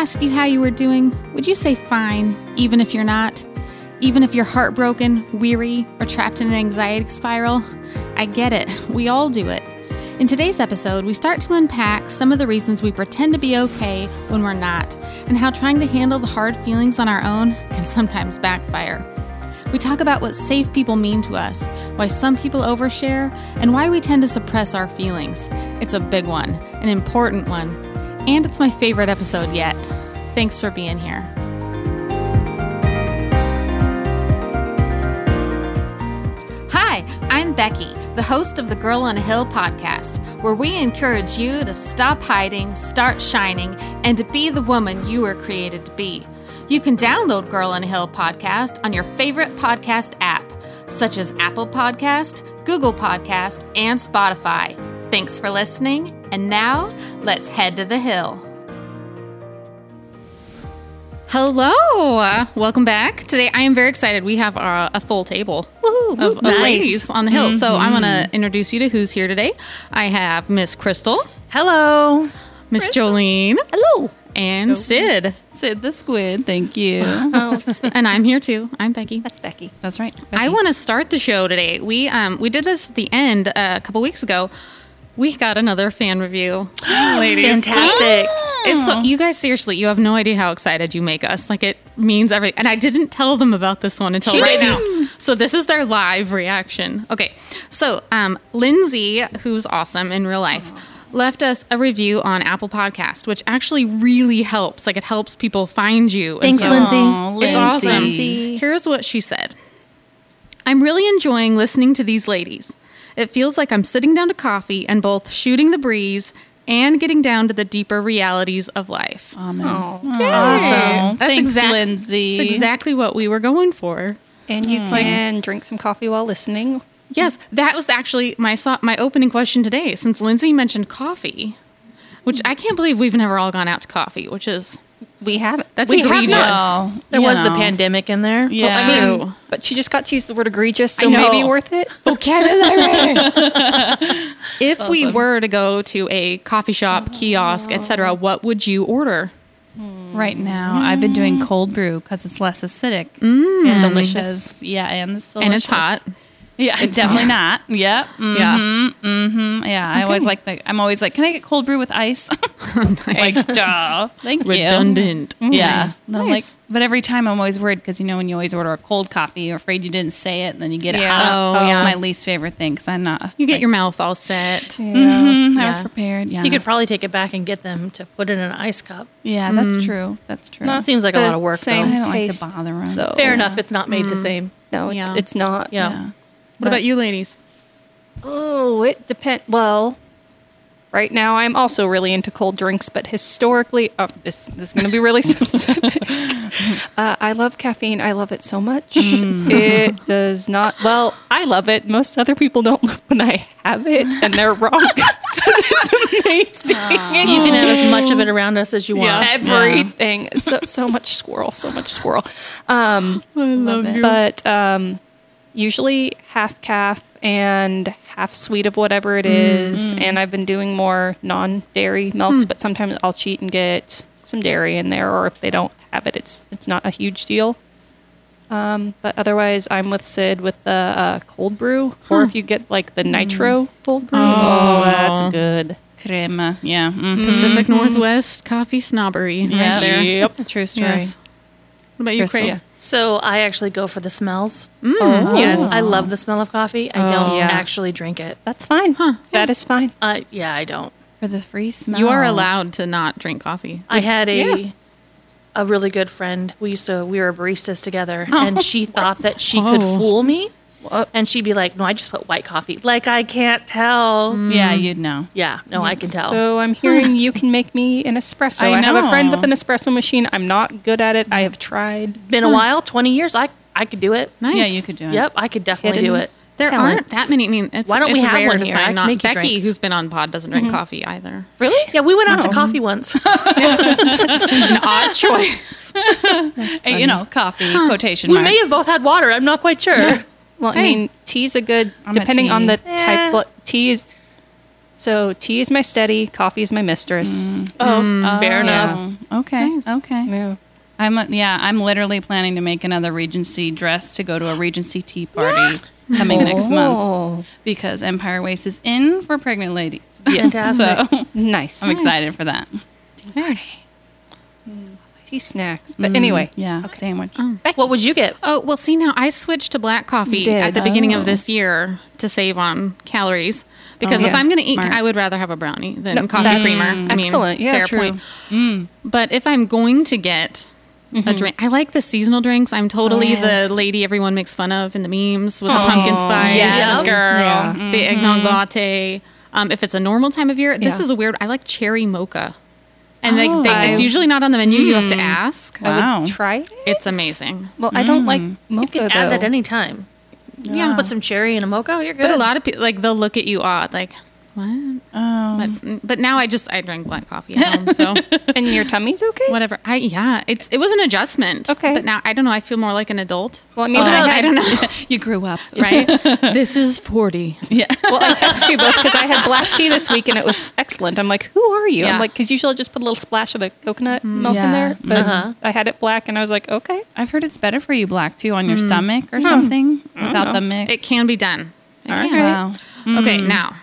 asked you how you were doing, would you say fine, even if you're not? Even if you're heartbroken, weary, or trapped in an anxiety spiral? I get it. We all do it. In today's episode, we start to unpack some of the reasons we pretend to be okay when we're not, and how trying to handle the hard feelings on our own can sometimes backfire. We talk about what safe people mean to us, why some people overshare, and why we tend to suppress our feelings. It's a big one, an important one, and it's my favorite episode yet. Thanks for being here. Hi, I'm Becky, the host of the Girl on a Hill podcast, where we encourage you to stop hiding, start shining, and to be the woman you were created to be. You can download Girl on a Hill podcast on your favorite podcast app, such as Apple Podcast, Google Podcast, and Spotify. Thanks for listening, and now let's head to the hill. Hello, welcome back. Today I am very excited. We have uh, a full table of, of nice. ladies on the hill. So I'm going to introduce you to who's here today. I have Miss Crystal, Hello. Miss Jolene, Hello. and Sid. Sid the squid, thank you. and I'm here too. I'm Becky. That's Becky. That's right. I want to start the show today. We um we did this at the end uh, a couple weeks ago. We got another fan review, ladies. Fantastic. It's so, you guys seriously, you have no idea how excited you make us. Like it means everything. And I didn't tell them about this one until She right didn't. now. So this is their live reaction. Okay. So, um Lindsay, who's awesome in real life, left us a review on Apple Podcast, which actually really helps. Like it helps people find you. And Thanks, so- Lindsay. Aw, It's awesome. Lindsay. Here's what she said. I'm really enjoying listening to these ladies. It feels like I'm sitting down to coffee and both shooting the breeze and getting down to the deeper realities of life. Amen. Awesome. That's Thanks, exact- Lindsay. That's exactly what we were going for. And you mm. can drink some coffee while listening. Yes, that was actually my so- my opening question today. Since Lindsay mentioned coffee, which I can't believe we've never all gone out to coffee, which is We haven't. that's we have egregious. not. Well, There you was the pandemic in there. Yeah. I mean, True. but she just got to use the word egregious, so maybe worth it. vocabulary. if we were to go to a coffee shop, kiosk, etc., what would you order? Right now, I've been doing cold brew because it's less acidic Mm. and delicious. Yeah, and it's delicious. And it's hot. Yeah, definitely not. Yep. Mm, Yeah. mm, yeah. I always like the. I'm always like, can I get cold brew with ice? like, duh. Thank you. Redundant. Yeah. Nice. Then I'm like, but every time I'm always worried because you know when you always order a cold coffee, you're afraid you didn't say it, and then you get it Yeah. hot. Oh, It's yeah. my least favorite thing because I'm not. You get your mouth all set. Mhm, I was prepared. Yeah. You could probably take it back and get them to put it in an ice cup. Yeah, that's true. That's true. That seems like a lot of work, same though. I don't like to bother them. though. Fair enough. It's not made the same. No, it's Yeah. it's not. Yeah. Yeah. What about you, ladies? Oh, it depends. Well, right now I'm also really into cold drinks, but historically, oh, this this is going to be really specific. uh, I love caffeine. I love it so much. It does not. Well, I love it. Most other people don't love when I have it, and they're wrong. 'Cause it's amazing. You can have as much of it around us as you want. Yeah. everything. So so much squirrel, so much squirrel. Um, I love you. but um, usually half caff and half sweet of whatever it is. And I've been doing more non-dairy milks, but sometimes I'll cheat and get some dairy in there, or if they don't have it, it's it's not a huge deal. Um, but otherwise, I'm with Sid with the uh, cold brew, or if you get like the nitro cold brew, oh, that's good. Crema. Yeah. mhm. Pacific Northwest coffee snobbery Yeah. right there. Yep. True story. Yes. What about you, Crystal. Craig? So I actually go for the smells. Oh. Yes. I love the smell of coffee. I don't Yeah. actually drink it. That's fine. Huh. That is fine. Uh, yeah, I don't. For the free smell. You are allowed to not drink coffee. I had a Yeah. a really good friend. We used to we were baristas together, and she thought that she could Oh. fool me. And she'd be like, "No, I just put white coffee." Like I can't tell. Mm. Yeah, you'd know. Yeah, no, I can tell. So I'm hearing you can make me an espresso. I I, have a friend with an espresso machine. I'm not good at it. I have tried. Been a while, twenty years. I I could do it. Nice. Yeah, you could do it. Yep, I could definitely do it. There talents. aren't that many. I mean, it's, Why don't it's we have rare one to here? find I can not make you Becky, drinks. who's been on pod, doesn't drink mm-hmm. coffee either. Really? Yeah, we went out to coffee once. An odd choice. Hey, you know, coffee quotation we marks. may have both had water. I'm not quite sure. Well, Hey. I mean, tea's a good, I'm a depending on tea. the type. Eh. Well, tea is So tea is my steady, coffee is my mistress. Mm. Oh, mm. oh, fair enough. Oh, okay. Nice. Okay. Yeah. I'm yeah. I'm literally planning to make another Regency dress to go to a Regency tea party coming next oh. month Oh, because Empire Waist is in for pregnant ladies. Fantastic. So nice. I'm excited for that. Tea snacks. But anyway, mm, Yeah. Sandwich. Mm. What would you get? Oh, well, see, now I switched to black coffee at the beginning Oh. of this year to save on calories. Because Oh, if yeah. I'm going to eat, Smart. I would rather have a brownie than No, coffee that's creamer. I mean, excellent. Yeah, fair true. point. Mm. But if I'm going to get a mm-hmm. drink, I like the seasonal drinks. I'm totally oh, yes. the lady everyone makes fun of in the memes with the pumpkin spice, Yes, Yeah. girl. Yeah. the eggnog mm-hmm. latte. Um, if it's a normal time of year, this Yeah. is a weird. I like cherry mocha, and like Oh. they, it's oh. usually not on the menu. You have to hmm. ask. I would try it. It's amazing. Well, I don't like hmm. mocha You can though. add that any time. Yeah, Put some cherry in a mocha. You're good. But a lot of people like they'll look at you odd, like what? Oh. But but now I just I drink black coffee at home, so and your tummy's okay. whatever. I yeah, it's it was an adjustment. Okay. but now I don't know. I feel more like an adult. Well, I mean, But I, I, don't know. you grew up. Right? this is forty. Yeah. Well, I text you both because I had black tea this week and it was excellent. I'm like, who are you? Yeah. I'm like, because usually I just put a little splash of the coconut mm-hmm. milk in there, but Uh-huh. I had it black and I was like, okay. I've heard it's better for you black too on your mm. stomach or hmm. something without the mix. It can be done. It All can. right. Wow. Okay, hmm. now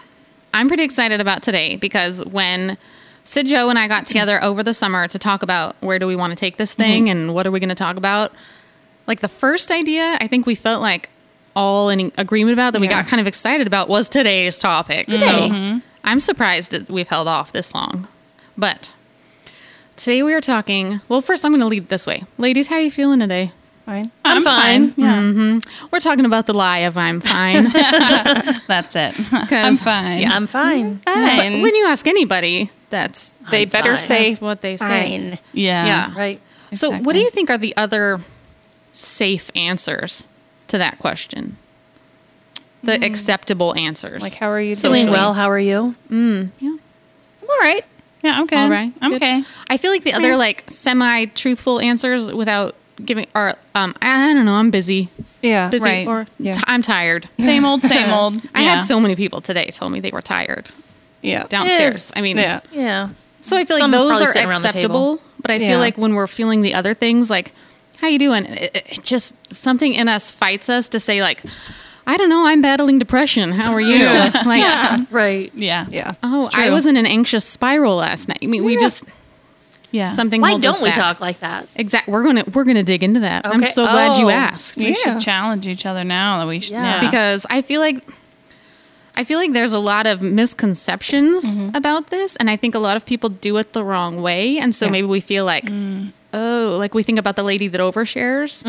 I'm pretty excited about today because when Sid Joe and I got together over the summer to talk about where do we want to take this thing mm-hmm. and what are we going to talk about, like the first idea, I think we felt like all in agreement about that we got kind of excited about was today's topic. Mm-hmm. So mm-hmm. I'm surprised that we've held off this long. But today we are talking. Well, first I'm going to lead this way. Ladies, how are you feeling today? Fine. I'm fine. Yeah. Mm-hmm. We're talking about the lie of I'm fine. That's it. I'm fine. Yeah, I'm fine. but Fine. when you ask anybody, that's they I'm better fine. say That's what they say. fine. Yeah. Yeah. Right. So, what do you think are the other safe answers to that question? The hmm. acceptable answers. Like, how are you Feeling doing? well. How are you? Mm. I'm all right. Yeah. Okay. all right, I'm good. okay. I feel like the other like semi-truthful answers without giving are um I don't know I'm busy, Yeah. busy Right. or Yeah. t- I'm tired. Same old, same old. I had so many people today tell me they were tired Yeah. downstairs. Yes. I mean, Yeah. Yeah. So I feel Some like those are sitting around the table. acceptable, but I feel Yeah. like when we're feeling the other things, like how you doing, it, it- it just something in us fights us to say like, I don't know, I'm battling depression. How are you? like, Right. Yeah. Yeah. oh, I was in an anxious spiral last night. I mean, we Yeah. just Yeah. something. Why don't we back. talk like that? Exactly. We're gonna we're gonna dig into that. I'm Okay. so glad you Oh. asked We Yeah. should challenge each other now that we should. Yeah. Yeah. because I feel like. I feel like there's a lot of misconceptions Mm-hmm. about this, and I think a lot of people do it the wrong way, and so Yeah. maybe we feel like, Mm. oh, like we think about the lady that overshares,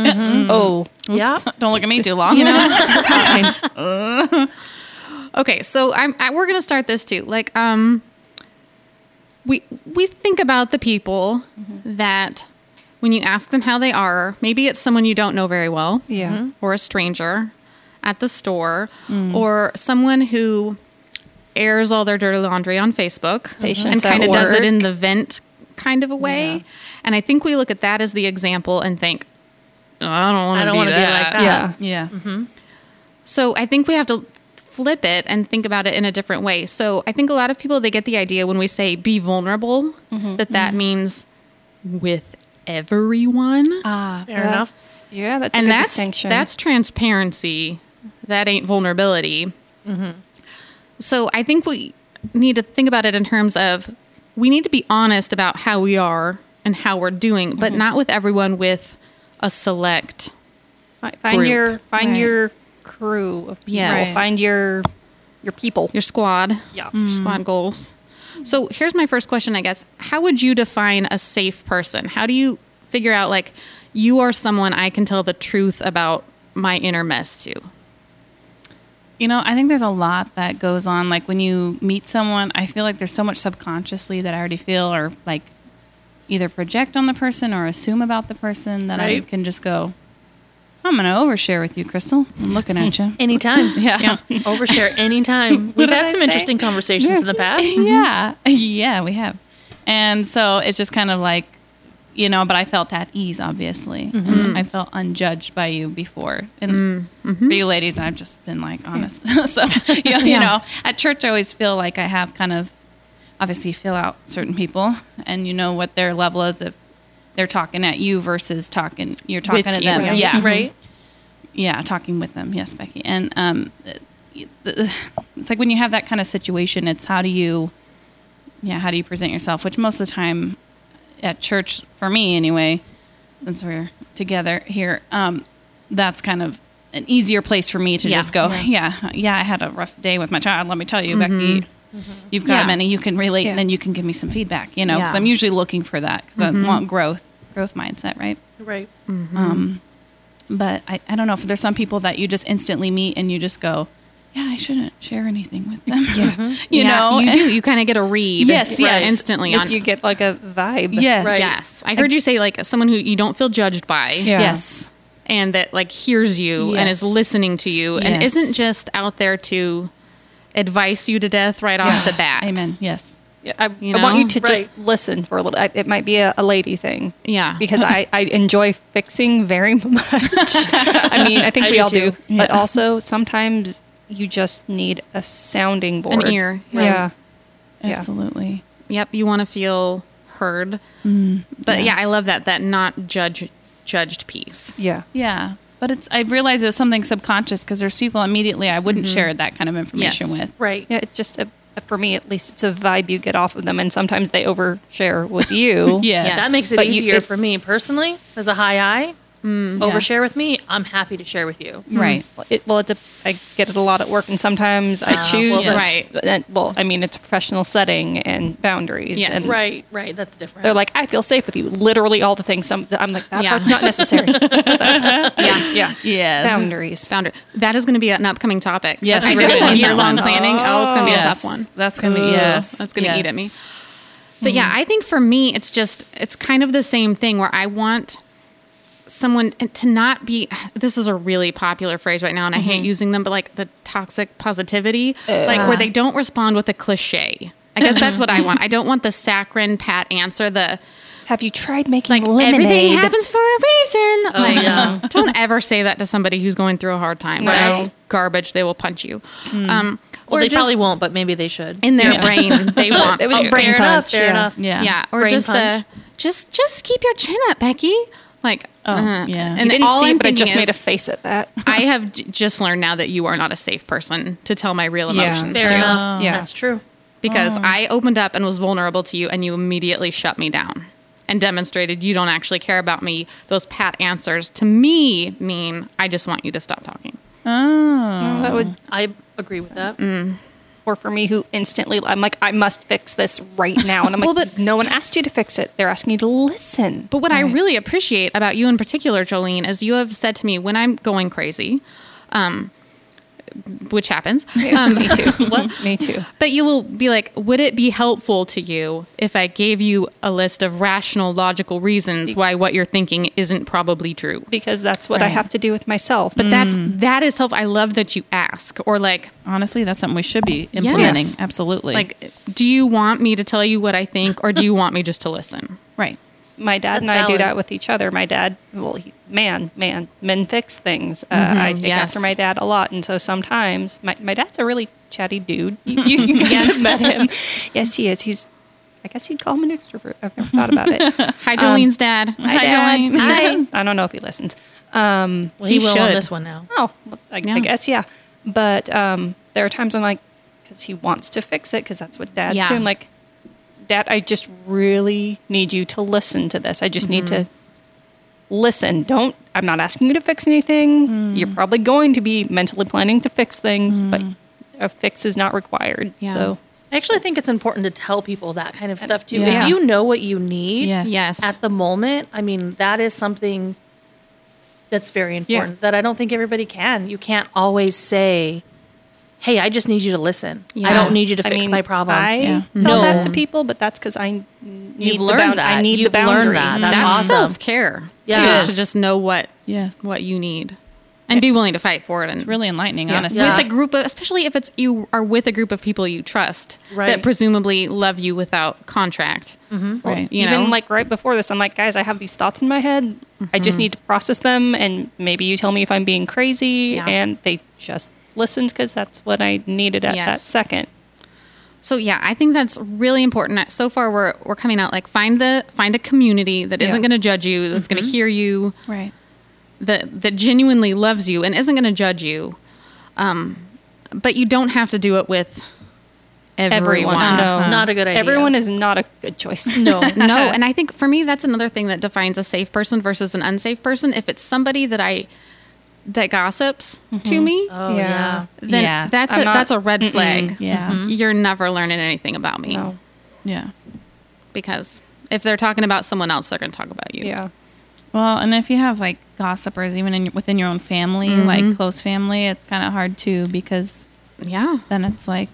Oh. Yeah. Don't look at me too long. you know. Okay, so I'm I, we're gonna start this too. Like, um, we we think about the people mm-hmm. that when you ask them how they are, maybe it's someone you don't know very well, Yeah. Mm-hmm. or a stranger at the store, mm. or someone who airs all their dirty laundry on Facebook Patients and kind of does it in the vent kind of a way. Yeah. And I think we look at that as the example and think, oh, I don't want I to don't be wanna be like that. Yeah. Yeah. Mm-hmm. So I think we have to flip it and think about it in a different way. So I think a lot of people they get the idea when we say be vulnerable mm-hmm, that that mm-hmm. means with everyone. Ah. Fair enough. That's- Yeah, that's a and good that's distinction. that's transparency. That ain't vulnerability. Mm-hmm. So I think we need to think about it in terms of we need to be honest about how we are and how we're doing, but not with everyone with a select find group. your find Right. your crew of people. Yes. Right. Find your your people. your squad. Yeah. Mm-hmm. your squad goals. So here's my first question, I guess. How would you define a safe person? How do you figure out like you are someone I can tell the truth about my inner mess to? You know, I think there's a lot that goes on. Like when you meet someone, I feel like there's so much subconsciously that I already feel or like either project on the person or assume about the person that I can just go, I'm going to overshare with you, Crystal. I'm looking at you. Anytime. Yeah. Overshare anytime. We've had some interesting conversations in the past. yeah. Yeah, we have. And so it's just kind of like, you know, but I felt at ease, obviously. And mm-hmm. I felt unjudged by you before. And mm-hmm. for you ladies, I've just been like honest. so, you know, you know, at church, I always feel like I have kind of, obviously, feel out certain people and you know what their level is if they're talking at you versus talking, you're talking With to you, them. right. Yeah. Mm-hmm. Right. Yeah, talking with them. Yes, Becky. And um, it's like when you have that kind of situation, it's how do you, yeah, how do you present yourself? Which most of the time at church, for me anyway, since we're together here, um, that's kind of an easier place for me to Yeah. just go, yeah, yeah, I had a rough day with my child. Let me tell you, Becky. You've got Yeah. many you can relate, Yeah. and then you can give me some feedback. You know, because Yeah. I'm usually looking for that because I want growth, growth mindset, right? Right. Um, but I, I don't know if there's some people that you just instantly meet and you just go, yeah, I shouldn't share anything with them. you Yeah, know, you do. You kind of get a read. Yes, yes. instantly on. you get like a vibe. Yes. Right. Yes, I heard you say like someone who you don't feel judged by. Yeah. Yes. and that like hears you and is listening to you and isn't just out there to advise you to death right off the bat. Amen. Yes. Yeah, I, You I want you to just Right. listen for a little. I- It might be a, a lady thing. Yeah. Because I, I enjoy fixing very much. I mean, I think I we do all do. too. But also, sometimes you just need a sounding board. An ear, right. Yeah. Yeah. Absolutely. Yep, you want to feel heard. Mm, but yeah. I love that that not judge judged piece. Yeah. Yeah. But it's, I realized it was something subconscious because there's people immediately I wouldn't share that kind of information Yes. with. Right. Yeah. It's just a, for me, at least, it's a vibe you get off of them. And sometimes they overshare with you. Yes. Yes. That makes it But you- easier it- for me personally as a high Mm, I. Overshare with me. I'm happy to share with you. Mm. Right. It, well, it, dep- I get it a lot at work, and sometimes I ah, choose. well, Right. but then- well, I mean, it's a professional setting and boundaries. Yes. And Right. Right. That's different. They're like, I feel safe with you. Literally all the things. Some I'm like, that Yeah. part's not necessary. Yeah. yeah. Yes. Boundaries. Founder. That is going to be an upcoming topic. Yes, I we're did some year long planning. Oh, it's going to be a tough one. That's going to be, yes. That's going to eat at me. But yeah, I think for me, it's just, it's kind of the same thing where I want someone to not be, this is a really popular phrase right now, and I hate using them, but like the toxic positivity, like where they don't respond with a cliche. I guess that's what I want. I don't want the saccharine pat answer, the Have you tried making like lemonade? everything happens for a reason. like, yeah. don't ever say that to somebody who's going through a hard time. Right. That's garbage. They will punch you. Um, well, or they just probably won't, but maybe they should. in their Yeah. brain they want It was to. a brain fair enough. Fair yeah. enough. Yeah. yeah, or Brain just punch. the just just keep your chin up, Becky. Like, Oh, uh, yeah. And You didn't all see, I'm but I thinking just made a face at that. I have j- just learned now that you are not a safe person to tell my real Yeah. emotions Fair to. enough. Yeah. That's true. because I opened up and was vulnerable to you, and you immediately shut me down and demonstrated you don't actually care about me. Those pat answers to me mean I just want you to stop talking. Oh. that would, I agree with that. Or for me, who instantly, I'm like, I must fix this right now, and I'm Well, like, but- no one asked you to fix it. They're asking you to listen. But what I really appreciate about you in particular, Jolene, is you have said to me when I'm going crazy, um, which happens, um, me too. Me too. but you will be like, would it be helpful to you if I gave you a list of rational, logical reasons why what you're thinking isn't probably true? Because that's what I have to do with myself. But that's that is helpful. I love that you ask, or like, Honestly, that's something we should be implementing. Yes. Absolutely. like, do you want me to tell you what I think, or do you want me just to listen? right. My dad That's and I do that with each other. My dad, well, he, man, man, men fix things. Uh, I take yes. after my dad a lot, and so sometimes my, my dad's a really chatty dude. You, you guys have met him. Yes, he is. He's, I guess you'd call him an extrovert. I've never thought about it. Hi, Jolene's dad. Hi, Hi, Dad. Jolene. Hi. I don't know if he listens. Um, Well, he, He will on should. this one now. oh, well, I, Yeah. I guess yeah. But um, there are times I'm like, because he wants to fix it, because that's what Dad's Yeah. doing. Like, Dad, I just really need you to listen to this. I just need to listen. Don't. I'm not asking you to fix anything. Mm. You're probably going to be mentally planning to fix things, mm. but a fix is not required. Yeah. So I actually think it's important to tell people that kind of stuff too. Yeah. If you know what you need Yes. Yes. at the moment, I mean, that is something that's very important that I don't think everybody can. You can't always say, Hey, I just need you to listen. I don't need you to I fix mean, my problem. I Yeah. tell No. that to people, but that's because I need You've the learned bound- that. I need You've the boundary. that. That's That's awesome. self care. Yes. too, to just know what Yes. what you need. and be willing to fight for it and It's really enlightening, Yeah. honestly. Yeah. with a group of especially if it's you are with a group of people you trust Right. that presumably love you without contract mm-hmm. Right. you Even know like right before this, I'm like, guys, I have these thoughts in my head. I just mm-hmm. need to process them, and maybe you tell me if I'm being crazy. Yeah. And they just listened because that's what I needed at Yes. that second. so yeah i think that's really important so far we're we're coming out like find the find a community that Yeah. not going to judge you that's going to hear you right. that that genuinely loves you and isn't going to judge you um but you don't have to do it with everyone, Everyone, no, Not a good idea. Everyone is not a good choice. no. no and i think for me that's another thing that defines a safe person versus an unsafe person if it's somebody that i that gossips to mm-hmm. me Oh Yeah. yeah. then Yeah. that's I'm a, not- that's a red flag Yeah. Mm-hmm. Mm-hmm. you're never learning anything about me No. Yeah. because if they're talking about someone else they're going to talk about you Yeah. Well, and if you have like gossipers, even in, within your own family, like close family, it's kind of hard too because yeah then it's like,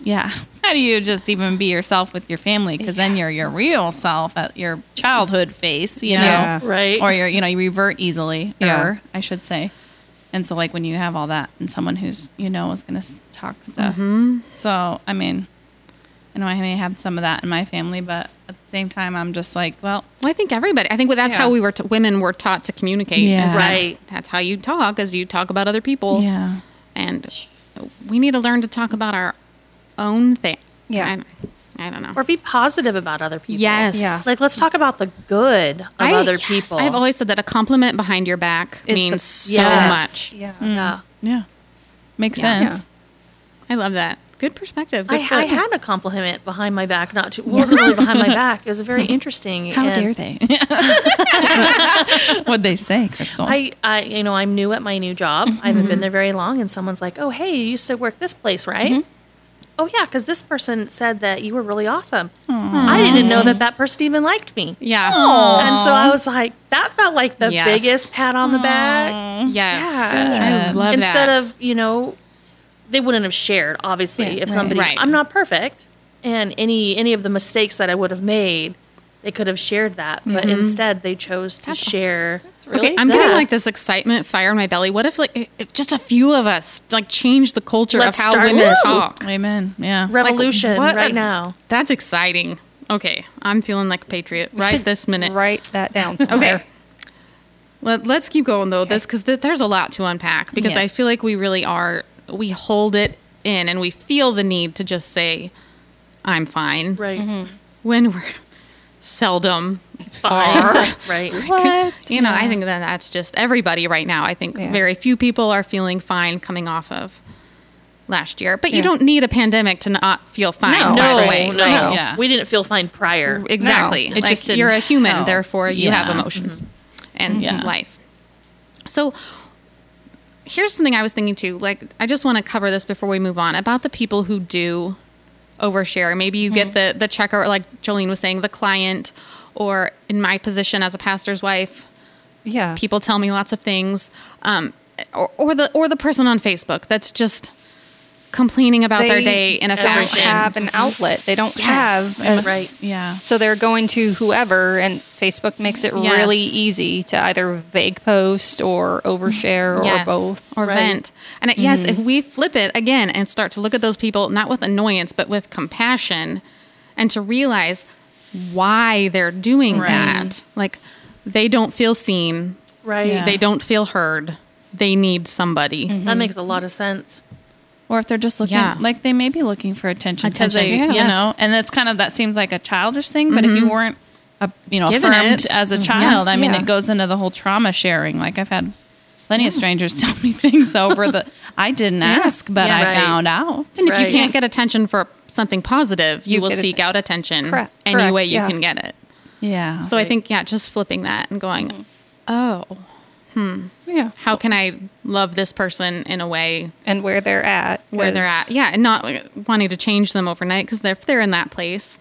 yeah, how do you just even be yourself with your family? Because then you're your real self at your childhood face, you know, Yeah. Right. or you're, you know, you revert easily, Yeah. or I should say. And so, like, when you have all that and someone who's, you know, is going to talk stuff. Mm-hmm. So, I mean, I know I may have some of that in my family, but at the same time, I'm just like, well, Well, I think everybody. I think that's Yeah. how we were. T- women were taught to communicate. Yeah. is that's- Right. That's, how you talk, as you talk about other people. yeah. And we need to learn to talk about our own thing. Yeah. I, I don't know. or be positive about other people. yes. Yeah. Like let's talk about the good of I- other yes. people. I've always said that a compliment behind your back Is the- means so Yes. much. Yeah. yeah. Mm. Yeah. Makes Yeah. sense. I love that. Good perspective. Good I, for- I had a compliment behind my back, not too, wasn't really behind my back. It was very interesting. How and dare they? What'd they say, Crystal? I, I, you know, I'm new at my new job. I haven't been mm-hmm. there very long, and someone's like, "Oh, hey, you used to work this place, right?" Mm-hmm. Oh yeah, because this person said that you were really awesome. Hmm. I didn't know that that person even liked me, yeah. and so I was like, that felt like the Yes. biggest pat on the hmm. back. Yes. Yeah. I love Instead that. of you know, they wouldn't have shared. Obviously, Yeah, if right. somebody, Right. I'm not perfect, and any any of the mistakes that I would have made, they could have shared that, but mm-hmm. instead they chose to share. Okay, I'm getting like this excitement fire in my belly. What if like if just a few of us like change the culture Let's of how women Woo! talk? Amen. Yeah. Like, revolution what right a- now. That's exciting. Okay, I'm feeling like a patriot right this minute. Write that down. Okay. somewhere. Let, let's keep going though. This because th- there's a lot to unpack because I feel like we really are. We hold it in and we feel the need to just say, "I'm fine," Right. Mm-hmm. when we're seldom Fine. right. What? You know, I think that that's just everybody right now. I think Yeah. very few people are feeling fine coming off of last year. But you don't need a pandemic to not feel fine. No. by No, the way, no, Like, Yeah. we didn't feel fine prior. Mm, exactly. No, it's like, just you're a human, how- therefore you have Yeah. emotions mm-hmm. and Yeah. life. So here's something I was thinking too. Like, I just want to cover this before we move on about the people who do overshare. Maybe you get the the checker, or like Jolene was saying, the client, or in my position as a pastor's wife, Yeah. people tell me lots of things um, or, or the or the person on facebook that's just complaining about their day in a fashion. They don't have an outlet. They don't Yes. have. a- Right. Yeah. So they're going to whoever, and Facebook makes it Yes. really easy to either vague post or overshare or Yes, both. or Right. vent and it, yes mm-hmm. if we flip it again and start to look at those people not with annoyance but with compassion and to realize why they're doing that mm-hmm. like they don't feel seen Right. Yeah. they don't feel heard they need somebody mm-hmm. That makes a lot of sense. Or if they're just looking, Yeah. like they may be looking for attention because they, Attention, you yes. know, and that's kind of that seems like a childish thing. But if you weren't, a, you know, Given affirmed it. as a Mhm. child, Yes. I mean, Yeah. it goes into the whole trauma sharing. Like I've had plenty of strangers tell me things over the I didn't ask, but Yeah. I Right. found out. and if you can't get attention for something positive you, You will get it- seek out attention Correct. any Correct, way you yeah. can get it Yeah. So I think, yeah, just flipping that and going, oh, Yeah. how can I love this person in a way And where they're at. where they're at, Yeah, and not like, wanting to change them overnight because if they're in that place,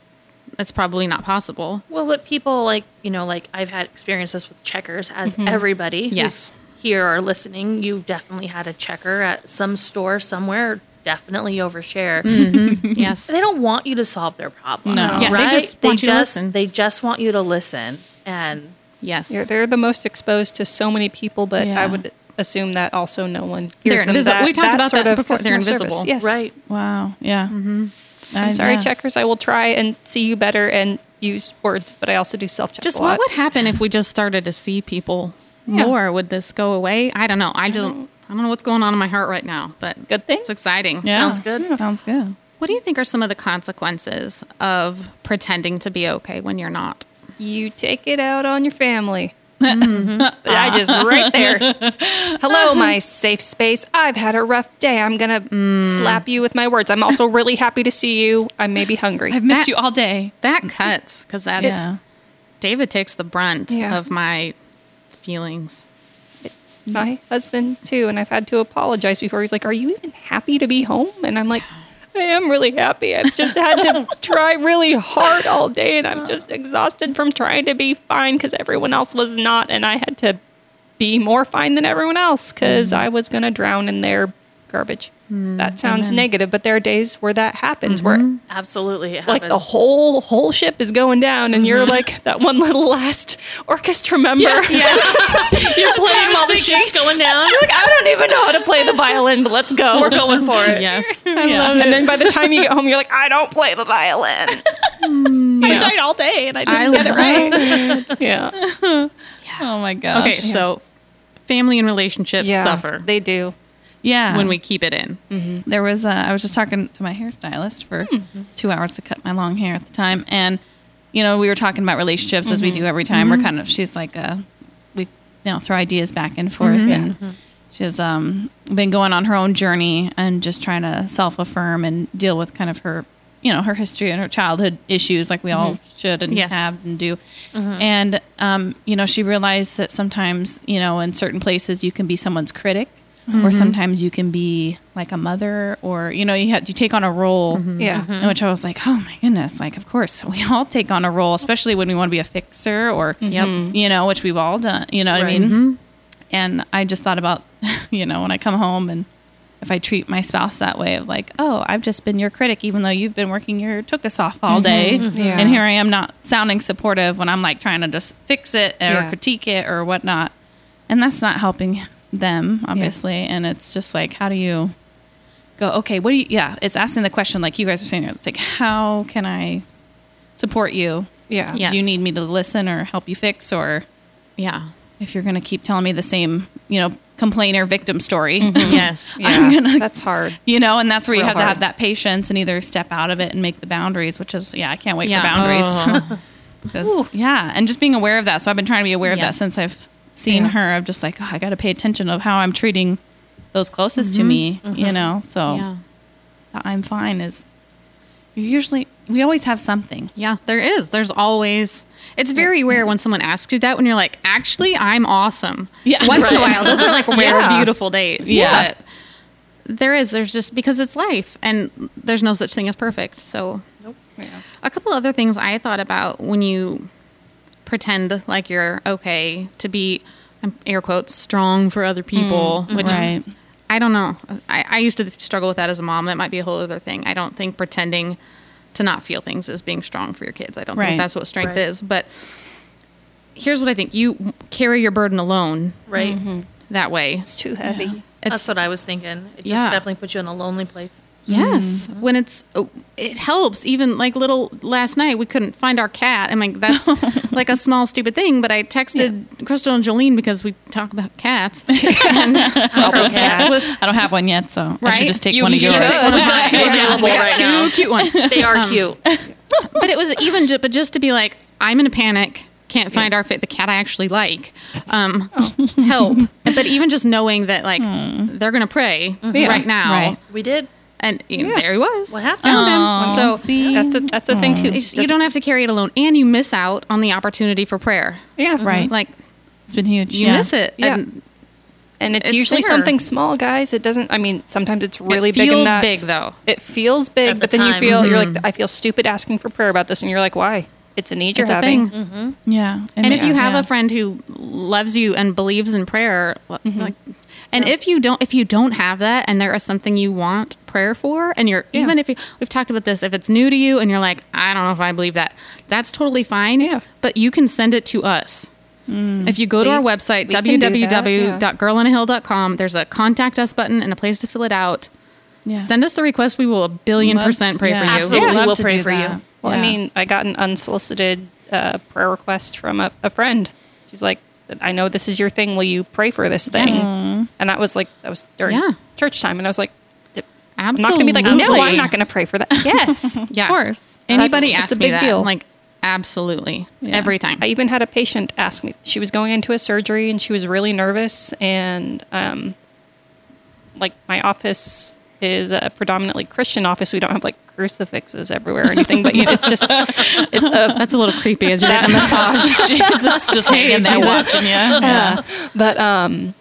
that's probably not possible. Well, what people like, you know, like I've had experiences with checkers, as everybody Mm-hmm. Yes. who's here or listening, you've definitely had a checker at some store somewhere. Definitely overshare. Yes. They don't want you to solve their problem. No. Yeah, they right? just want you to listen. They just want you to listen. And yes. You're, they're the most exposed to so many people, but Yeah. I would assume that also no one They're them. invisible. That, We talked about sort that of before. They're customer service. invisible. Yes. Right. Wow. Yeah. Mm-hmm. I'm sorry, checkers. I will try and see you better and use words, but I also do self check. Just a what would happen if we just started to see people Yeah. more? Would this go away? I don't know. I don't. I don't know what's going on in my heart right now, but Good thing. it's exciting. Yeah. Sounds good. Sounds good. What do you think are some of the consequences of pretending to be okay when you're not? You take it out on your family. Mm-hmm. I just right there. Hello, my safe space. I've had a rough day. I'm gonna mm. slap you with my words. I'm also really happy to see you. I may be hungry. I've missed That- you all day. That cuts because that's Yeah. David takes the brunt Yeah. of my feelings. It's my husband too, and I've had to apologize before. He's like, "Are you even happy to be home?" And I'm like, "I am really happy. I've just had to try really hard all day, and I'm just exhausted from trying to be fine because everyone else was not, and I had to be more fine than everyone else because mm-hmm. I was gonna drown in their garbage." Mm, that sounds negative, but there are days where that happens, where mm-hmm. Absolutely. It like the whole whole ship is going down, and you're mm-hmm. like that one little last orchestra member. Yeah, You're playing while the ship's going down. You're like, I don't even know how to play the violin, but let's go. We're going for it. Yes. I love it. And then by the time you get home, you're like, I don't play the violin. Hmm. I tried all day and I didn't I get it love right. yeah. Oh my gosh. Okay, so family and relationships suffer They do. Yeah. when we keep it in. there was uh, I was just talking to my hairstylist for two hours to cut my long hair at the time, and you know we were talking about relationships as we do every time. We're kind of she's like uh, we you know throw ideas back and forth, and she's um been going on her own journey and just trying to self affirm and deal with kind of her you know her history and her childhood issues like we all should and Yes. have and do. And um you know she realized that sometimes you know in certain places you can be someone's critic or mm-hmm. sometimes you can be like a mother or you know you have you take on a role mm-hmm. Yeah. Mm-hmm. in which I was like, oh my goodness, like of course we all take on a role, especially when we want to be a fixer or Yep. you know, which we've all done. You know what Right. I mean? And I just thought about, you know, when I come home and if I treat my spouse that way of like, oh, I've just been your critic, even though you've been working your took us off all day, Yeah. and here I am not sounding supportive when I'm like trying to just fix it or Yeah. critique it or whatnot, and that's not helping them obviously. And it's just like, how do you go? Okay, what do you? Yeah, it's asking the question like you guys are saying. It's like, how can I support you? Yeah. Yeah. Do you need me to listen or help you fix or Yeah. if you're going to keep telling me the same, you know, complainer victim story, mm-hmm. Yes. Yeah. I'm gonna- That's hard. you know, and that's where you real have to have that patience and either step out of it and make the boundaries, which is, yeah, I can't wait Yeah. for boundaries. Oh. 'Cause- yeah. And just being aware of that. So I've been trying to be aware of that since I've seen Yeah. her. I'm just like, oh, I got to pay attention of how I'm treating those closest to mm-hmm. me, mm-hmm. you know? So Yeah. I'm fine is you usually, we always have something. Yeah, there is. There's always. It's very rare when someone asks you that when you're like, actually, I'm awesome. Yeah. Once in a while. Those are like rare, Yeah. beautiful days. Yeah. But there is. There's just because it's life and there's no such thing as perfect. So, Nope. Yeah. a couple other things I thought about when you pretend like you're okay to be, air quotes, strong for other people, mm, which right. I don't know. I, I used to struggle with that as a mom. That might be a whole other thing. I don't think pretending to not feel things is being strong for your kids. I don't Right. think that's what strength Right. is. But here's what I think: you carry your burden alone Right. Mm-hmm. that way. It's too heavy. That's It's what I was thinking. It just Yeah. definitely puts you in a lonely place. Yes. Mm-hmm. When it's oh, it helps. Even like little last night, we couldn't find our cat. I'm like, that's like a small stupid thing. But I texted Crystal and Jolene because we talk about cats. and Problem Okay. cats. was I don't have one yet, so I should just take You- one of you yours. should. We've got two available We got right two now. cute ones. They are um, cute. but it was even ju- but just to be like i'm in a panic can't find our fit the cat i actually like um oh. help but even just knowing that like hmm. they're gonna pray Yeah. right now Right. We did. And you know, there he was What happened? found Aw, him so see? That's a that's a thing too. it's- you don't have to carry it alone and you miss out on the opportunity for prayer yeah. Right. like It's been huge. you yeah. miss it Yeah. and And it's, It's usually there. something small, guys. It doesn't. I mean, sometimes it's really it big. feels in big though It feels big, At the but then you time. feel you're Mhm. like, I feel stupid asking for prayer about this, and you're like, why? It's a need you're it's a having. thing Yeah. and if you have yeah. a friend who loves you and believes in prayer Mm-hmm. like and if you don't if you don't have that and there is something you want prayer for and you're Yeah. even if you, we've talked about this if it's new to you and you're like i don't know if i believe that that's totally fine Yeah. but you can send it to us If you go to We- our website, we can do that, yeah. there's a contact us button and a place to fill it out. Yeah. Send us the request. We will a billion Love percent pray yeah, for you. Absolutely. Love We'll pray do for you. that. Well, I mean, I got an unsolicited uh, prayer request from a, a friend. She's like, "I know this is your thing. Will you pray for this thing?" Yes. And that was like that was during Yeah. church time, and I was like, "I'm Absolutely. not going to be like, no, I'm not going to pray for that." Yes, Yeah. Of course. Anybody That's- asks it's a me big that, deal. I'm like, absolutely. Yeah. Every time. I even had a patient ask me. She was going into a surgery and she was really nervous. And um, like my office is a predominantly Christian office. We don't have like crucifixes everywhere or anything, but you know, it's just it's a That's a little creepy as you're getting a massage. Jesus just hanging there Jesus. watching you. Yeah. but um,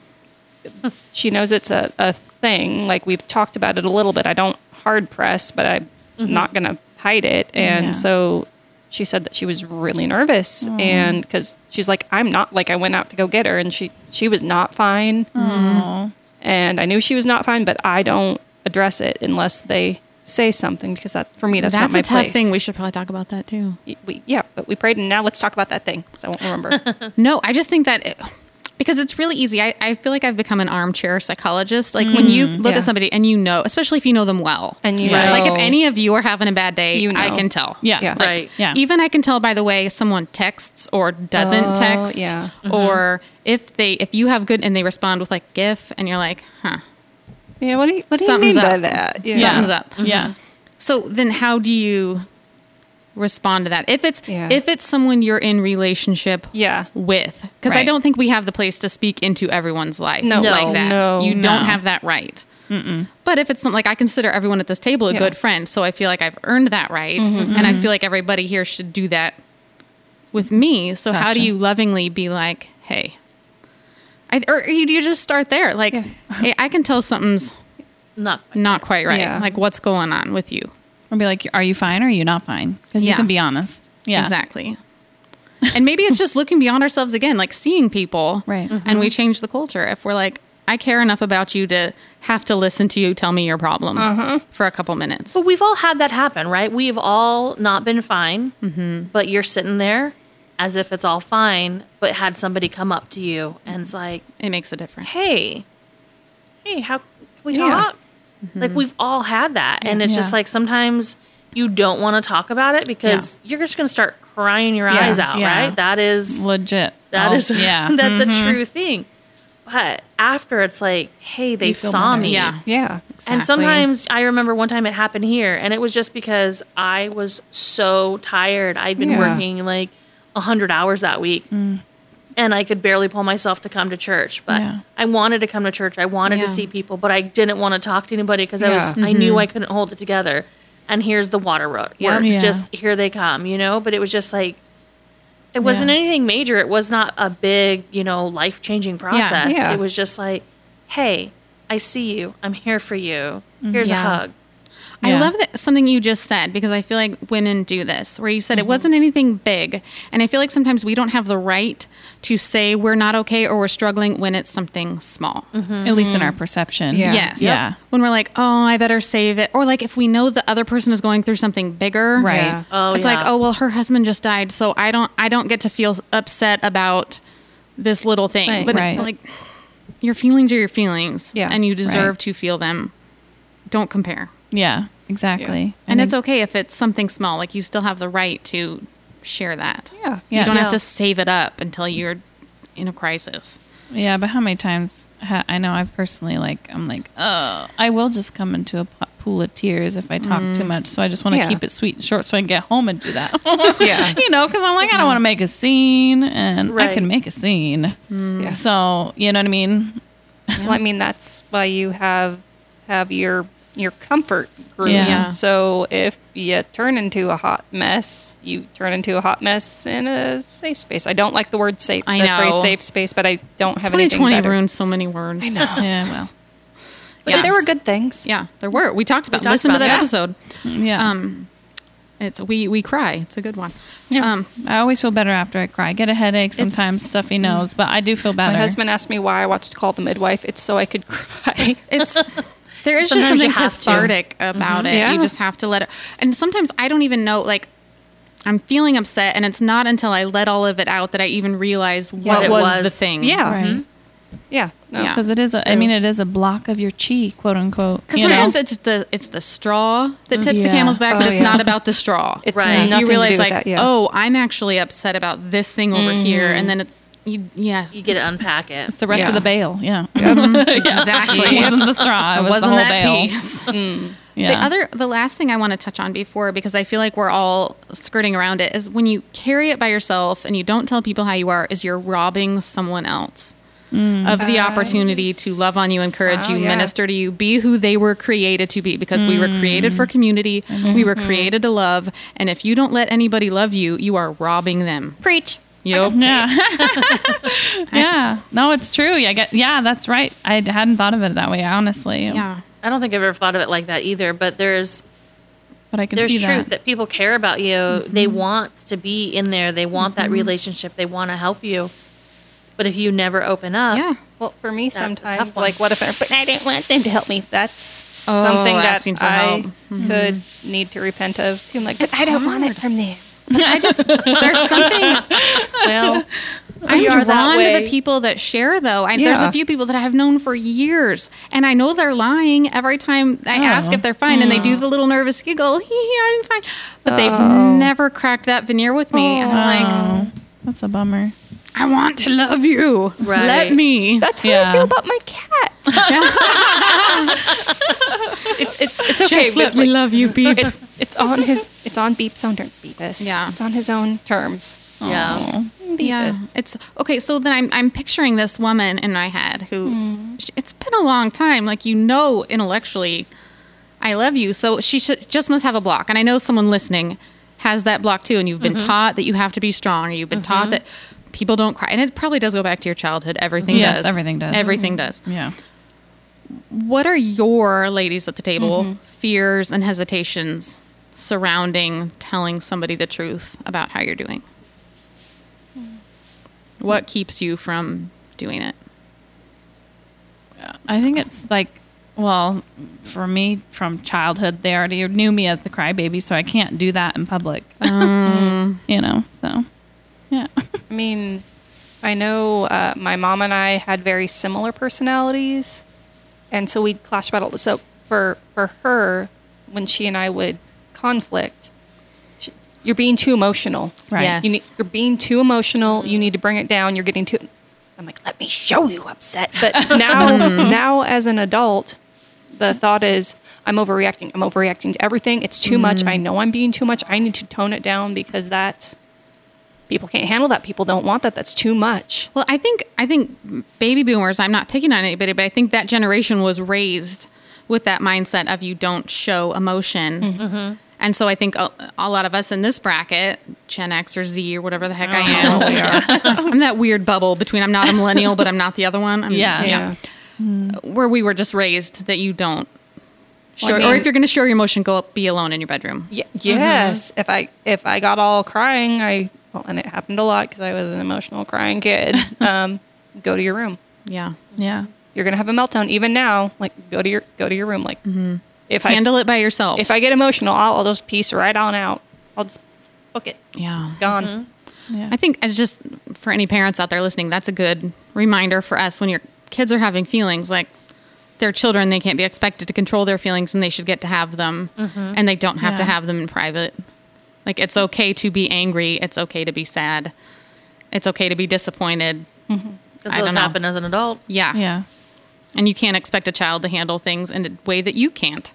she knows it's a, a thing. Like we've talked about it a little bit. I don't hard press, but I'm mm-hmm. not going to hide it. And Yeah. so she said that she was really nervous, and because she's like, I'm not like I went out to go get her, and she she was not fine, and I knew she was not fine, but I don't address it unless they say something because that for me that's, That's not my a tough place. thing. We should probably talk about that too. We, yeah, but we prayed, and now let's talk about that thing because I won't remember. No, I just think that it, because it's really easy. I, I feel like I've become an armchair psychologist. Like when you mm-hmm. look yeah. at somebody and you know, especially if you know them well, And you Right. like if any of you are having a bad day, You I can tell. Yeah. Yeah. Like, Right. Yeah. Even I can tell by the way someone texts or doesn't Oh, text. yeah. Or if they if you have good and they respond with like GIF and you're like, huh, yeah, what do you what do you Something's mean by that? yeah. something's up. Yeah. So then how do you respond to that? If it's Yeah. if it's someone you're in relationship Yeah. with because I don't think we have the place to speak into everyone's life No. like No. that. No. you No. don't have that right. But if it's not, like I consider everyone at this table a Yeah. good friend, so I feel like I've earned that right, mm-hmm. and I feel like everybody here should do that with me. So how do you lovingly be like, hey? I, or you, you just start there, like, hey, I can tell something's Not quite. not quite right. Yeah. Like, what's going on with you? Or be like, are you fine or are you not fine? Because Yeah. you can be honest. Yeah. Exactly. and maybe it's just looking beyond ourselves again, like seeing people. Right. And mm-hmm. we change the culture. If we're like, I care enough about you to have to listen to you tell me your problem uh-huh. for a couple minutes. But we've all had that happen, right? We've all not been fine, mm-hmm. but you're sitting there as if it's all fine, but had somebody come up to you and it's like, It makes a difference. hey, hey, how can we Yeah. talk? Like we've all had that, and it's just like sometimes you don't want to talk about it because you're just going to start crying your Yeah. eyes out, Yeah. right? That is Legit. that is yeah. that's a true thing. But after it's like, hey, they saw me, Yeah. Yeah. and sometimes I remember one time it happened here, and it was just because I was so tired. I'd been Yeah. working like a hundred hours that week, and I could barely pull myself to come to church. But Yeah. I wanted to come to church. I wanted Yeah. to see people, but I didn't want to talk to anybody because I was Yeah. I knew mm-hmm. I couldn't hold it together. And here's the water road. Yep. Yeah. just here they come, you know. But it was just like. It wasn't Yeah. anything major. It was not a big, you know, life changing process. Yeah. It was just like, hey, I see you. I'm here for you. Mm-hmm. Here's Yeah. a hug. I love that something you just said because I feel like women do this, where you said Mm-hmm. it wasn't anything big. And I feel like sometimes we don't have the right to say we're not okay or we're struggling when it's something small. At least in our perception. Yeah. Yes. Yeah. When we're like, oh, I better save it. Or like if we know the other person is going through something bigger. Right. Yeah. Oh, it's yeah. like, oh well, her husband just died, so I don't I don't get to feel upset about this little thing. Thing. But Right. like your feelings are your feelings. Yeah. And you deserve Right. to feel them. Don't compare. Yeah. Exactly. And I it's okay if it's something small. Like you still have the right to share that. Yeah. Yeah. You don't have to save it up until you're in a crisis. Yeah, but how many times ha- I know I've personally like I'm like, oh, I will just come into a po- pool of tears if I talk too mm. much. So I just want to Yeah. keep it sweet and short, so I can get home and do that. Yeah. you know, because I'm like, I don't want to make a scene, and I can make a scene. Mm. Yeah. So you know what I mean? Well, I mean, that's why you have have your your comfort group. Yeah. So if you turn into a hot mess, you turn into a hot mess in a safe space. I don't like the word safe. I the phrase safe space, but I don't have anything better. 2020 better. ruined so many words. I know. Yeah, well, But Yes. there were good things. Yeah, there were. We talked about. talked listen about to that it. episode. yeah. Um, it's we we cry. It's a good one. Yeah. Um, I always feel better after I cry. I get a headache sometimes, stuffy nose, but I do feel better. My husband asked me why I watched Call the Midwife. It's so I could cry. it's there is just something have to. cathartic about mm-hmm. it. Yeah. You just have to let it. And sometimes I don't even know. Like I'm feeling upset, and it's not until I let all of it out that I even realize what it was, was. the thing. Yeah. Mm-hmm. Right. Yeah. No. Yeah. Because it is, a, I mean, it is a block of your cheek, quote unquote. Because you know? sometimes it's the it's the straw that mm-hmm. tips the camel's back, oh, but Oh, it's yeah. not about the straw. It's Right. you realize like, that, yeah. oh, I'm actually upset about this thing over here, and then it's you, yeah, You get to unpack it. it's the rest of the bale. Yeah. exactly. it wasn't the straw. It, It was wasn't the whole that bale. piece. Mm. Yeah. The other, the last thing I want to touch on before, because I feel like we're all skirting around it, is when you carry it by yourself and you don't tell people how you are, is you're robbing someone else mm. of the opportunity to love on you, encourage Wow, you, yeah. minister to you, be who they were created to be. Because we were mm. created for community, we were mm-hmm. created to love, and if you don't let anybody love you, you are robbing them. Preach. Yep. Yeah. yeah. No, it's true. Yeah, get, yeah, that's right. I hadn't thought of it that way, honestly. Yeah. I don't think I've ever thought of it like that either. But there's But I can there's see truth that. that. people care about you. Mm-hmm. They want to be in there. They want that mm-hmm. relationship. They want to help you. But if you never open up, Yeah. Well, for me, sometimes, like, what if I, but I didn't want them to help me? That's Oh, something that asking for I help. could mm-hmm. need to repent of. Too. I'm like, but I don't want it from them. I just, there's something. well, I'm We are that drawn to the people that share, though. I, There's a few people that I've known for years, and I know they're lying every time I Oh. ask if they're fine, and they do the little nervous giggle. I'm fine, but they've Oh. never cracked that veneer with me, and I'm like, Oh, that's a bummer. I want to love you. Right. Let me. That's how Yeah. I feel about my cat. it's, it's, it's okay. Just let me like, love you, beep. it's, it's on his it's on Beep's own terms. Beepus. Yeah. It's on his own terms. yeah. Beepus. Yeah, it's okay. So then I'm I'm picturing this woman in my head who sh- it's been a long time. Like you know, intellectually, I love you. So she should just must have a block. And I know someone listening has that block too. And you've Mm-hmm. been taught that you have to be strong. Or you've been taught that people don't cry. And it probably does go back to your childhood. Everything Yes, does. everything does. Everything does. Yeah. What are your ladies at the table Mm-hmm. fears and hesitations surrounding telling somebody the truth about how you're doing? What keeps you from doing it? I think it's like, well, for me, from childhood, they already knew me as the crybaby, so I can't do that in public. you know, so mean, I know uh, my mom and I had very similar personalities, and so we'd clash battle. So for for her, when she and I would conflict, she, you're being too emotional. Right. Yes. You need, you're being too emotional. You need to bring it down. You're getting too. I'm like, let me show you upset. But now, now as an adult, the thought is, I'm overreacting. I'm overreacting to everything. It's too much. I know I'm being too much. I need to tone it down because that's people can't handle that. People don't want that. That's too much. Well, I think I think baby boomers. I'm not picking on anybody, but I think that generation was raised with that mindset of you don't show emotion. Mm-hmm. Mm-hmm. And so I think a, a lot of us in this bracket, Gen X or Z or whatever the heck I oh, am, I'm that weird bubble between I'm not a millennial, but I'm not the other one. I'm, Yeah. Mm-hmm. Where we were just raised that you don't. Show, Well, I or if you're going to show your emotion, go up, be alone in your bedroom. Yeah, yes. If I if I got all crying, I well, and it happened a lot because I was an emotional crying kid. Um, go to your room. Yeah. Yeah. You're gonna have a meltdown. Even now, like go to your go to your room. Like mm-hmm. if I Handle it by yourself. if I get emotional, I'll, I'll just piece right on out. I'll just book it. yeah. Gone. Mm-hmm. Yeah. I think it's just for any parents out there listening, that's a good reminder for us when your kids are having feelings like they're children, they can't be expected to control their feelings and they should get to have them mm-hmm. and they don't have to have them in private. Like it's okay to be angry, it's okay to be sad. It's okay to be disappointed. Because I those don't know. happen as an adult. Yeah. Yeah. And you can't expect a child to handle things in a way that you can't.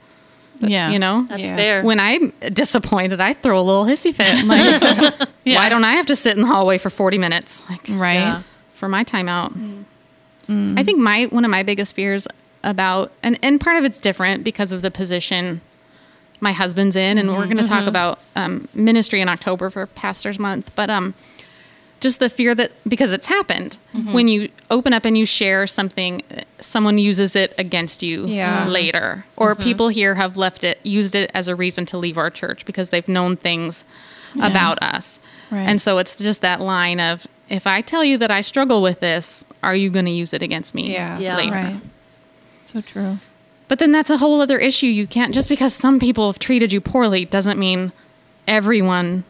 Yeah. You know? That's Yeah. fair. When I'm disappointed, I throw a little hissy fit. I'm like, Yeah. why don't I have to sit in the hallway for 40 minutes? Like, Right. Yeah. for my timeout. Mm. Mm. I think my one of my biggest fears about and and part of it's different because of the position my husband's in, and we're going to talk about um, ministry in October for Pastors Month, but um, just the fear that because it's happened when you open up and you share something, uh, someone uses it against you Yeah. later, or people here have left it used it as a reason to leave our church because they've known things about us, Right. and so it's just that line of if I tell you that I struggle with this, are you going to use it against me Yeah. Yeah. later? Right. So true. But then that's a whole other issue. You can't just because some people have treated you poorly doesn't mean everyone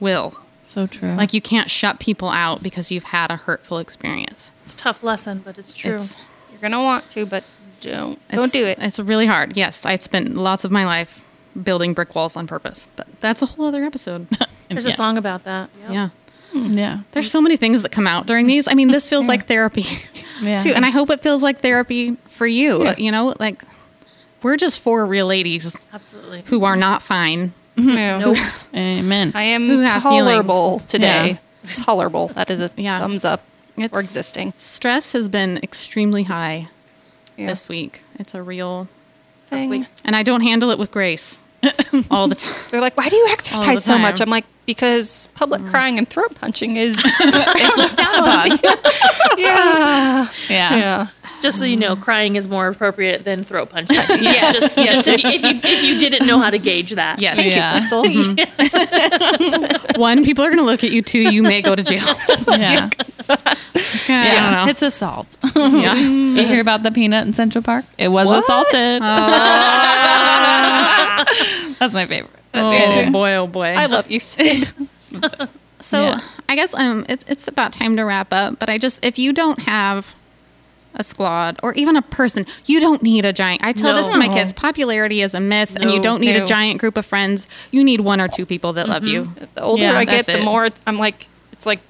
will. So true. Like you can't shut people out because you've had a hurtful experience. It's a tough lesson, but it's true. It's, You're gonna want to, but don't don't do it. It's really hard. Yes, I spent lots of my life building brick walls on purpose, but that's a whole other episode. There's Yeah. a song about that. Yep. yeah. Mm. yeah. There's so many things that come out during these. I mean, this feels like therapy Yeah. too, and I hope it feels like therapy for you. Yeah. Uh, you know, like we're just four real ladies Absolutely. who are not fine. Mm-hmm. No. Nope. Amen. I am tolerable feelings. today. Tolerable. That is a Yeah. thumbs up It's- for existing. Stress has been extremely high Yeah. this week. It's a real, Thing. week. and I don't handle it with grace all the time. They're like, why do you exercise so much? I'm like, because public mm. crying and throat punching is. It's looked down upon. yeah. yeah. Yeah. Just so you know, mm. crying is more appropriate than throat punching. Yes, Just, yes. just if, you, if, you, if you didn't know how to gauge that. Yes. Yeah. Crystal. Mm-hmm. One, people are going to look at you. Two, you may go to jail. Yeah. I don't know. It's assault. yeah. you hear about the peanut in Central Park? It was assaulted. Oh. That's my favorite. Oh boy, oh boy. I love you, Sid. So Yeah. I guess um, it's it's about time to wrap up. But I just if you don't have a squad or even a person, you don't need a giant. I tell this to my kids: popularity is a myth, and you don't need No. a giant group of friends. You need one or two people that love you. The older Yeah, I get, that's the more I'm like, it's like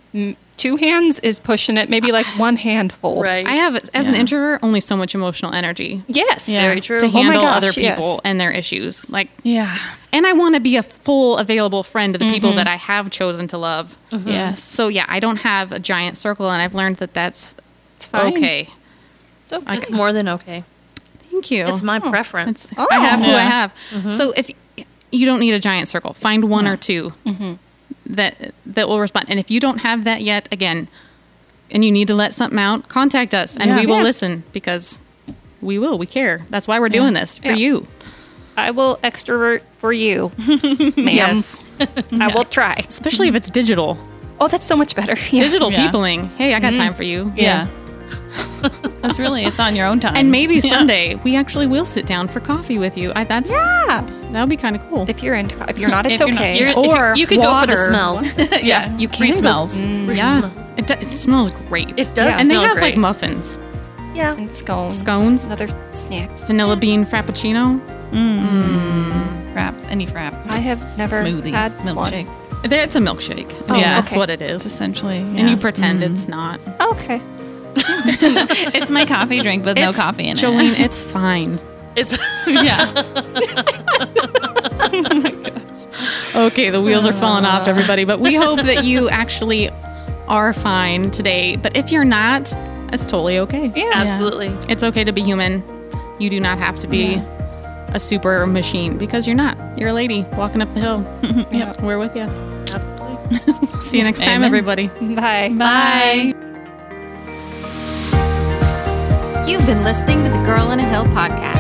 two hands is pushing it, maybe like one handful. Right. I have, as an introvert, only so much emotional energy Yes. Yeah. Very true. to Oh handle gosh, other yes. people and their issues. Like, Yeah. and I want to be a full available friend to the people mm-hmm. that I have chosen to love. Mm-hmm. Yes. So yeah, I don't have a giant circle, and I've learned that that's It's fine. okay. It's okay. It's more than okay. Thank you. It's my oh, preference. It's- I have who I Yeah. have. Mm-hmm. So if you don't need a giant circle, find one or 2 that that will respond. And if you don't have that yet, again, and you need to let something out, contact us, and Yeah. we will Yeah. listen because we will. We care. That's why we're doing this for Yeah. you. I will extrovert for you, ma'am. Yes, I will try. especially if it's digital. Oh, that's so much better. Yeah. Digital Yeah. peopling. Hey, I got mm-hmm. time for you. Yeah. That's really it's on your own time. And maybe Yeah. someday we actually will sit down for coffee with you. I, that's Yeah. That would be kind of cool. If you're into, if you're not, it's If you're not, okay. You're, Or you, you could go for the water. smells. yeah, you Free can. smells. Mm. yeah, smells. it, do, it smells great. It does and they have great. like muffins, Yeah. and scones. Scones? Other snacks. vanilla bean frappuccino. Mm. Mm. Fraps, any frap. I have never Smoothie, had milkshake. one. There, it's a milkshake. Oh, yeah, that's okay. what it It's is. essentially, And you pretend it's not. Okay. it's my coffee drink with no coffee in it. Jolene, it's fine. It's it. Yeah, Okay, the wheels are falling off, uh. everybody. But we hope that you actually are fine today. But if you're not, it's totally okay. Yeah. absolutely. It's okay to be human. You do not have to be a super machine because you're not. You're a lady walking up the hill. Yep. We're with you. Absolutely. See you next time, Amen. everybody. Bye. bye. You've been listening to the Girl on a Hill podcast.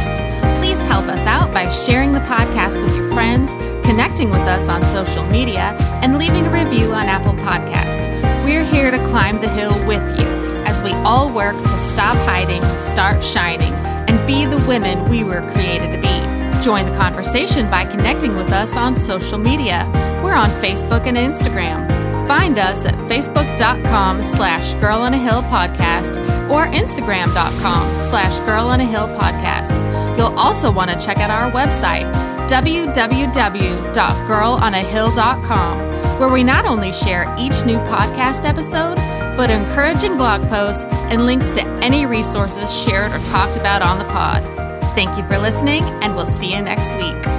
By sharing the podcast with your friends, connecting with us on social media, and leaving a review on Apple Podcast. We're here to climb the hill with you as we all work to stop hiding, start shining, and be the women we were created to be. Join the conversation by connecting with us on social media. We're on Facebook and Instagram. Find us at facebook.com slash girl on a hill podcast or instagram.com slash girl on a hill podcast. You'll also want to check out our website, www.girlonahill.com, where we not only share each new podcast episode, but encouraging blog posts and links to any resources shared or talked about on the pod. Thank you for listening, and we'll see you next week.